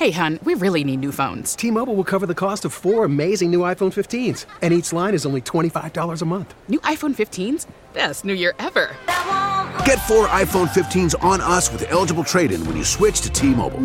Hey, hun, we really need new phones. T Mobile will cover the cost of four amazing new iPhone 15s, and each line is only $25 a month. New iPhone 15s? Best new year ever. Get four iPhone 15s on us with eligible trade in when you switch to T Mobile.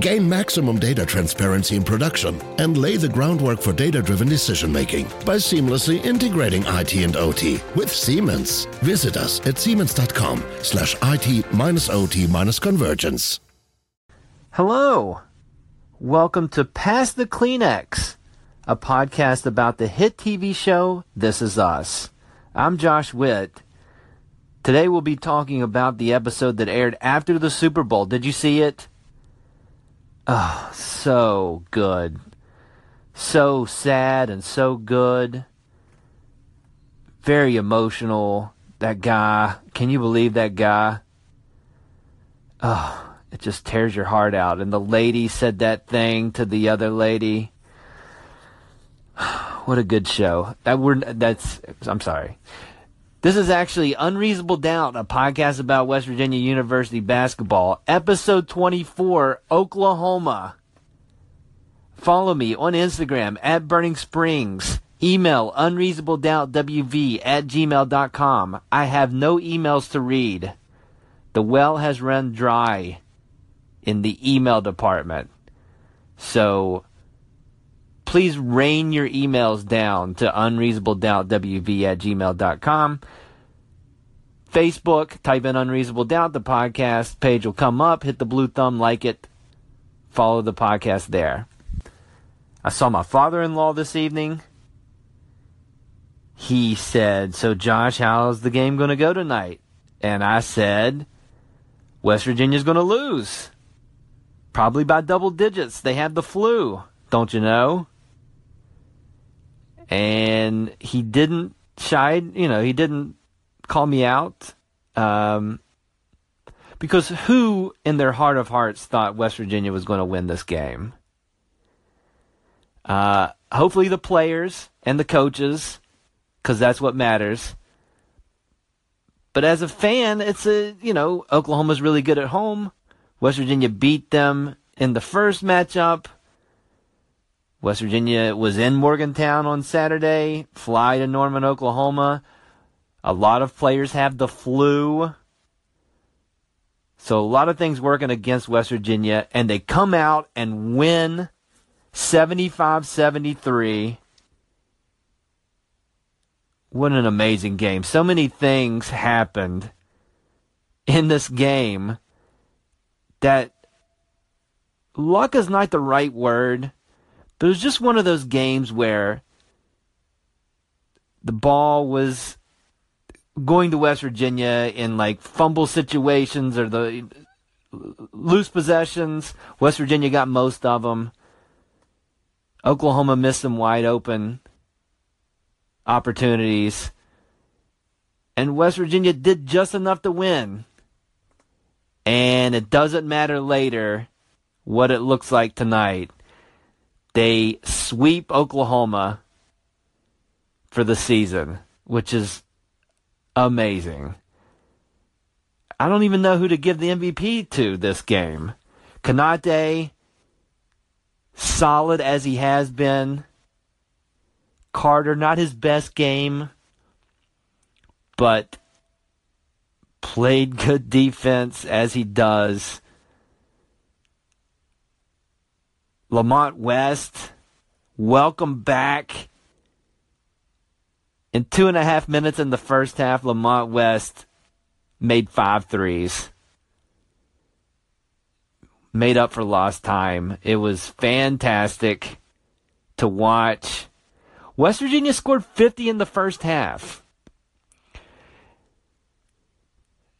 Gain maximum data transparency in production and lay the groundwork for data driven decision making by seamlessly integrating IT and OT with Siemens. Visit us at siemens.com slash IT minus OT minus convergence. Hello. Welcome to Pass the Kleenex, a podcast about the hit TV show This Is Us. I'm Josh Witt. Today we'll be talking about the episode that aired after the Super Bowl. Did you see it? Oh, so good. So sad and so good. Very emotional. That guy. Can you believe that guy? Oh, it just tears your heart out. And the lady said that thing to the other lady. What a good show. That we're that's I'm sorry. This is actually Unreasonable Doubt, a podcast about West Virginia University basketball, episode 24, Oklahoma. Follow me on Instagram at Burning Springs. Email unreasonabledoubtwv at gmail.com. I have no emails to read. The well has run dry in the email department. So please rain your emails down to unreasonabledoubtwv at gmail.com. Facebook, type in Unreasonable Doubt, the podcast page will come up. Hit the blue thumb, like it, follow the podcast there. I saw my father in law this evening. He said, So, Josh, how's the game going to go tonight? And I said, West Virginia's going to lose. Probably by double digits. They have the flu, don't you know? and he didn't shy, you know, he didn't call me out. Um, because who in their heart of hearts thought West Virginia was going to win this game? Uh, hopefully the players and the coaches, because that's what matters. But as a fan, it's a, you know, Oklahoma's really good at home. West Virginia beat them in the first matchup. West Virginia was in Morgantown on Saturday, fly to Norman, Oklahoma. A lot of players have the flu. So a lot of things working against West Virginia, and they come out and win 75 73. What an amazing game. So many things happened in this game that luck is not the right word but it was just one of those games where the ball was going to West Virginia in like fumble situations or the loose possessions. West Virginia got most of them. Oklahoma missed some wide open opportunities. And West Virginia did just enough to win. And it doesn't matter later what it looks like tonight. They sweep Oklahoma for the season, which is amazing. I don't even know who to give the MVP to this game. Konate, solid as he has been. Carter, not his best game, but played good defense as he does. Lamont West, welcome back. In two and a half minutes in the first half, Lamont West made five threes. Made up for lost time. It was fantastic to watch. West Virginia scored 50 in the first half.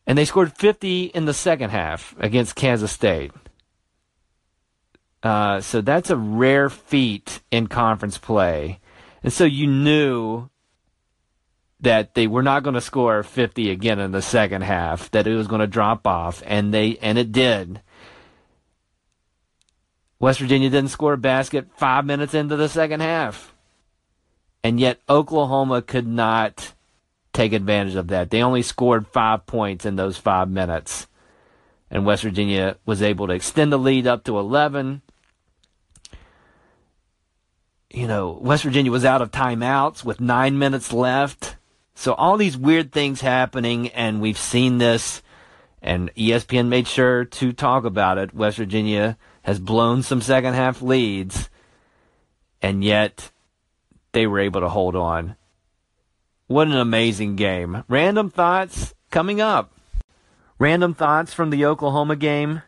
And they scored 50 in the second half against Kansas State. Uh, so that's a rare feat in conference play. And so you knew that they were not going to score 50 again in the second half, that it was going to drop off, and they and it did. West Virginia didn't score a basket five minutes into the second half. And yet Oklahoma could not take advantage of that. They only scored five points in those five minutes. And West Virginia was able to extend the lead up to 11. You know, West Virginia was out of timeouts with nine minutes left. So all these weird things happening, and we've seen this, and ESPN made sure to talk about it. West Virginia has blown some second half leads, and yet they were able to hold on. What an amazing game. Random thoughts coming up. Random thoughts from the Oklahoma game.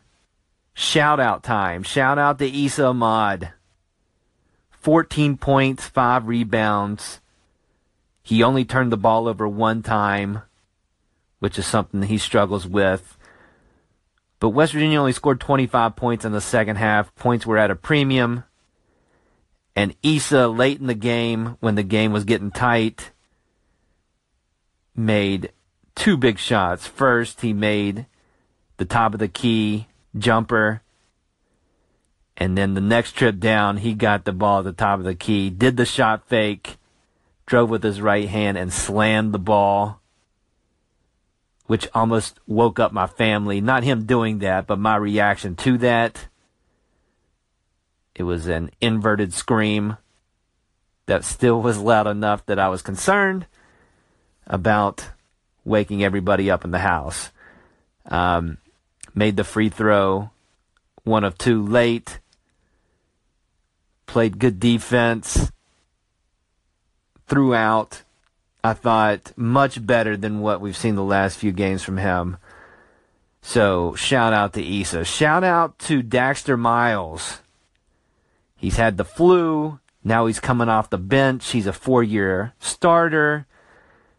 Shout out time. Shout out to Esa Ahmad. 14 points, 5 rebounds. He only turned the ball over one time, which is something he struggles with. But West Virginia only scored 25 points in the second half. Points were at a premium. And Esa, late in the game, when the game was getting tight, made two big shots. First, he made the top of the key jumper. And then the next trip down, he got the ball at the top of the key, did the shot fake, drove with his right hand, and slammed the ball which almost woke up my family. Not him doing that, but my reaction to that. It was an inverted scream that still was loud enough that I was concerned about waking everybody up in the house. Um, made the free throw, one of two late. Played good defense throughout I thought much better than what we've seen the last few games from him. So shout out to Esa. Shout out to Daxter Miles. He's had the flu. Now he's coming off the bench. He's a four year starter.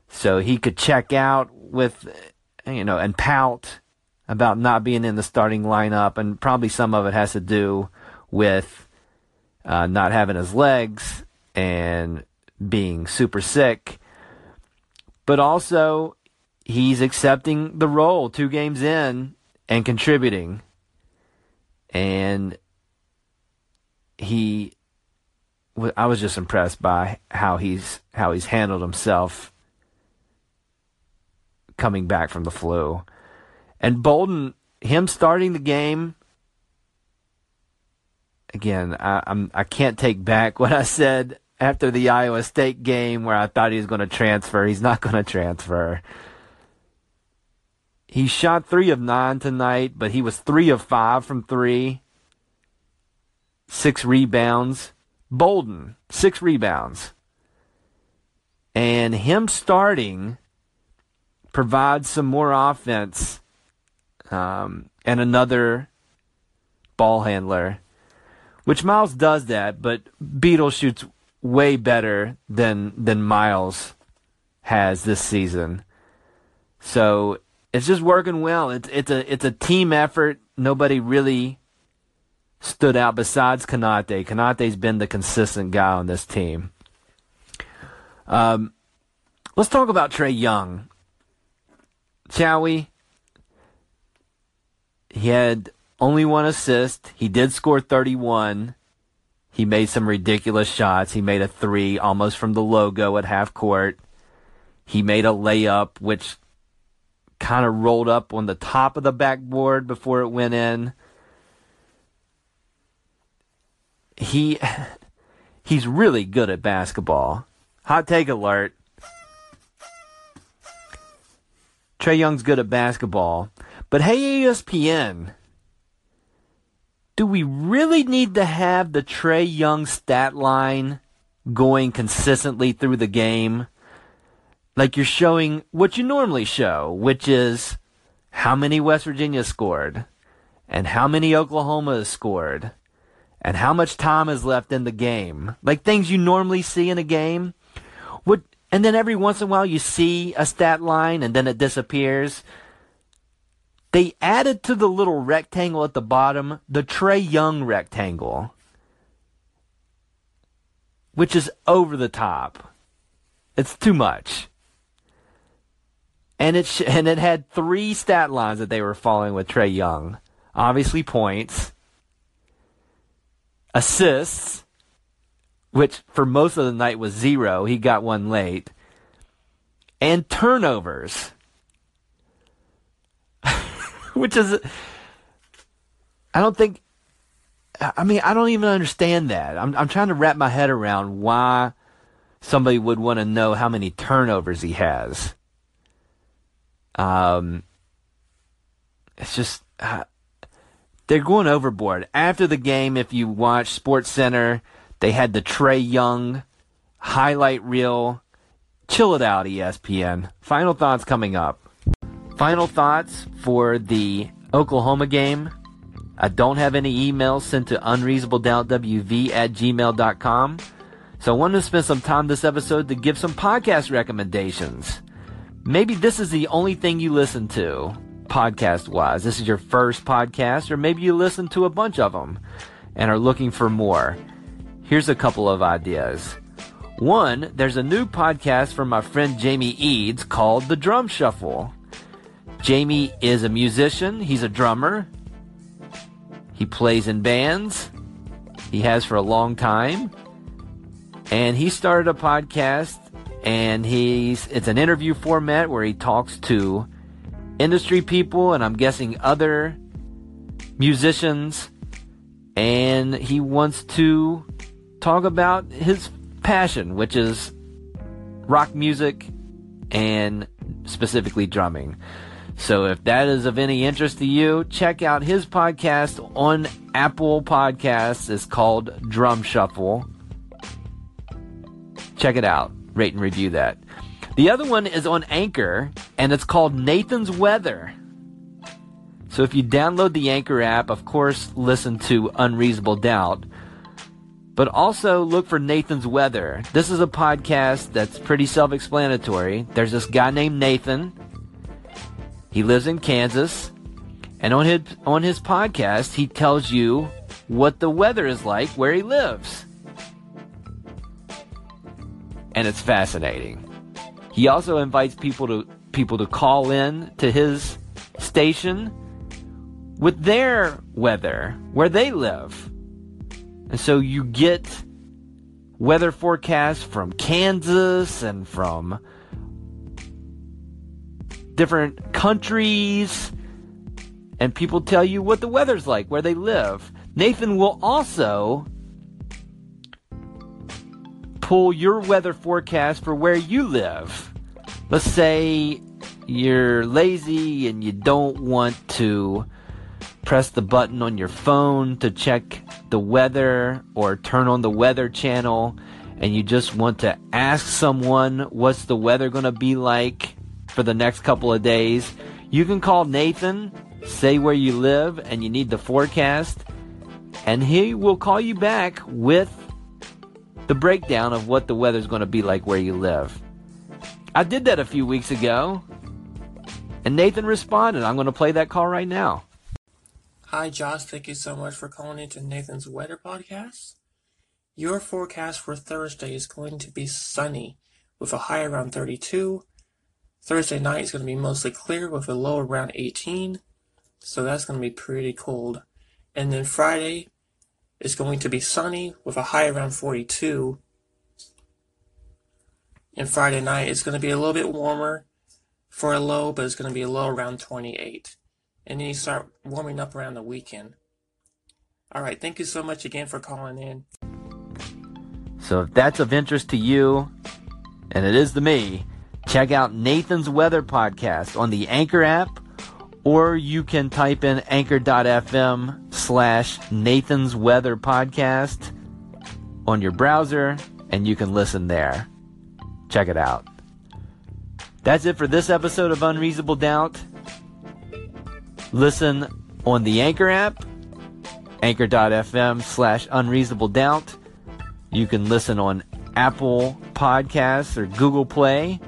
So he could check out with, you know, and pout about not being in the starting lineup. And probably some of it has to do with uh, not having his legs and being super sick but also he's accepting the role two games in and contributing. And he I was just impressed by how he's how he's handled himself coming back from the flu. And Bolden, him starting the game again, I, I'm I can't take back what I said after the Iowa State game where I thought he was going to transfer. He's not going to transfer. He shot three of nine tonight, but he was three of five from three. Six rebounds. Bolden, six rebounds. And him starting provides some more offense um, and another ball handler, which Miles does that, but Beetle shoots way better than than Miles has this season. So it's just working well. It's it's a it's a team effort. Nobody really stood out besides Konate. Konate's been the consistent guy on this team. Um, let's talk about Trae Young, shall we? He had only one assist. He did score 31. He made some ridiculous shots. He made a three almost from the logo at half court. He made a layup, which kind of rolled up on the top of the backboard before it went in. He he's really good at basketball. Hot take alert. Trae Young's good at basketball. But hey ESPN, do we really need to have the Trae Young stat line going consistently through the game? Like you're showing what you normally show, which is how many West Virginia scored, and how many Oklahoma scored, and how much time is left in the game. Like things you normally see in a game. What, and then every once in a while you see a stat line and then it disappears. They added to the little rectangle at the bottom the Trae Young rectangle, which is over the top. It's too much. and it sh- and it had three stat lines that they were following with Trae Young. Obviously, points, assists, which for most of the night was zero. He got one late, and turnovers, which is, I don't think. I mean, I don't even understand that. I'm I'm trying to wrap my head around why somebody would want to know how many turnovers he has. Um, it's just uh, they're going overboard. After the game, if you watch Sports Center, they had the Trae Young highlight reel. Chill it out, ESPN. Final thoughts coming up. Final thoughts for the Oklahoma game. I don't have any emails sent to unreasonabledoubtwv at gmail.com. So I wanted to spend some time this episode to give some podcast recommendations. Maybe this is the only thing you listen to, podcast wise. This is your first podcast, or maybe you listen to a bunch of them and are looking for more. Here's a couple of ideas. One, there's a new podcast from my friend Jamie Eads called The Drum Shuffle. Jamie is a musician, he's a drummer, he plays in bands, he has for a long time, and he started a podcast and he's it's an interview format where he talks to industry people and I'm guessing other musicians. And he wants to talk about his passion which is rock music and specifically drumming. So if that is of any interest to you, check out his podcast on Apple Podcasts. It's called Drum Shuffle. Check it out rate and review that. The other one is on Anchor, and it's called Nathan's Weather. So if you download the Anchor app, of course, listen to Unreasonable Doubt, but also look for Nathan's Weather. This is a podcast that's pretty self explanatory. There's this guy named Nathan. He lives in Kansas. And on his, on his podcast, he tells you what the weather is like where he lives and it's fascinating. He also invites people to people to call in to his station with their weather where they live. And so you get weather forecasts from Kansas and from different countries and people tell you what the weather's like where they live. Nathan will also pull your weather forecast for where you live. Let's say you're lazy and you don't want to press the button on your phone to check the weather or turn on the weather channel and you just want to ask someone what's the weather going to be like for the next couple of days, you can call Nathan, say where you live and you need the forecast, and he will call you back with the breakdown of what the weather's going to be like where you live. I did that a few weeks ago, and Nathan responded. I'm going to play that call right now. Hi, Josh. Thank you so much for calling into Nathan's Weather Podcast. Your forecast for Thursday is going to be sunny with a high around 32. Thursday night is going to be mostly clear with a low around 18. So that's going to be pretty cold. And then Friday, is going to be sunny with a high around 42. And Friday night is going to be a little bit warmer for a low, but it's going to be a low around 28. And then you start warming up around the weekend. All right, thank you so much again for calling in. So if that's of interest to you, and it is to me, check out Nathan's Weather Podcast on the Anchor app or you can type in anchor.fm slash Nathan's Weather Podcast on your browser and you can listen there. Check it out. That's it for this episode of Unreasonable Doubt. Listen on the Anchor app, anchor.fm slash unreasonable doubt. You can listen on Apple Podcasts or Google Play.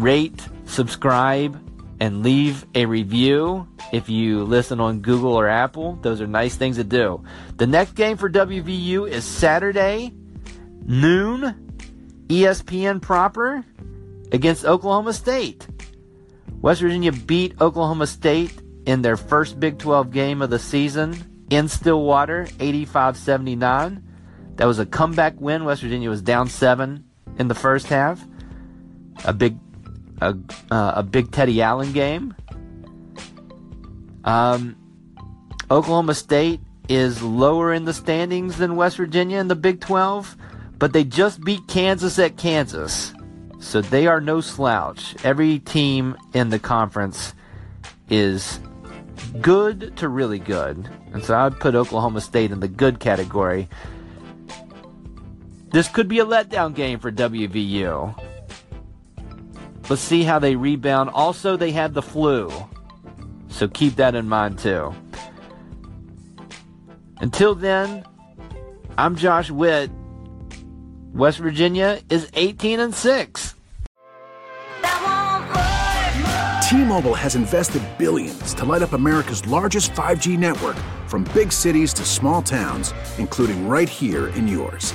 Rate, subscribe, and leave a review if you listen on Google or Apple. Those are nice things to do. The next game for WVU is Saturday, noon, ESPN proper. against Oklahoma State. West Virginia beat Oklahoma State in their first Big 12 game of the season in Stillwater, 85 79. That was a comeback win. West Virginia was down seven in the first half. A big, a, uh, a big Teddy Allen game. Um, Oklahoma State is lower in the standings than West Virginia in the Big 12, but they just beat Kansas at Kansas. So they are no slouch. Every team in the conference is good to really good. And so I would put Oklahoma State in the good category. This could be a letdown game for WVU. Let's see how they rebound. Also, they had the flu. So keep that in mind too. Until then, I'm Josh Witt. West Virginia is 18 and 6. T-Mobile has invested billions to light up America's largest 5G network from big cities to small towns, including right here in yours.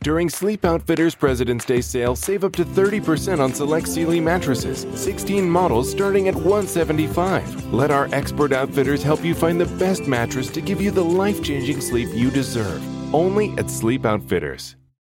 During Sleep Outfitters President's Day sale, save up to 30% on select Sealy mattresses, 16 models starting at 175. Let our expert outfitters help you find the best mattress to give you the life changing sleep you deserve. Only at Sleep Outfitters.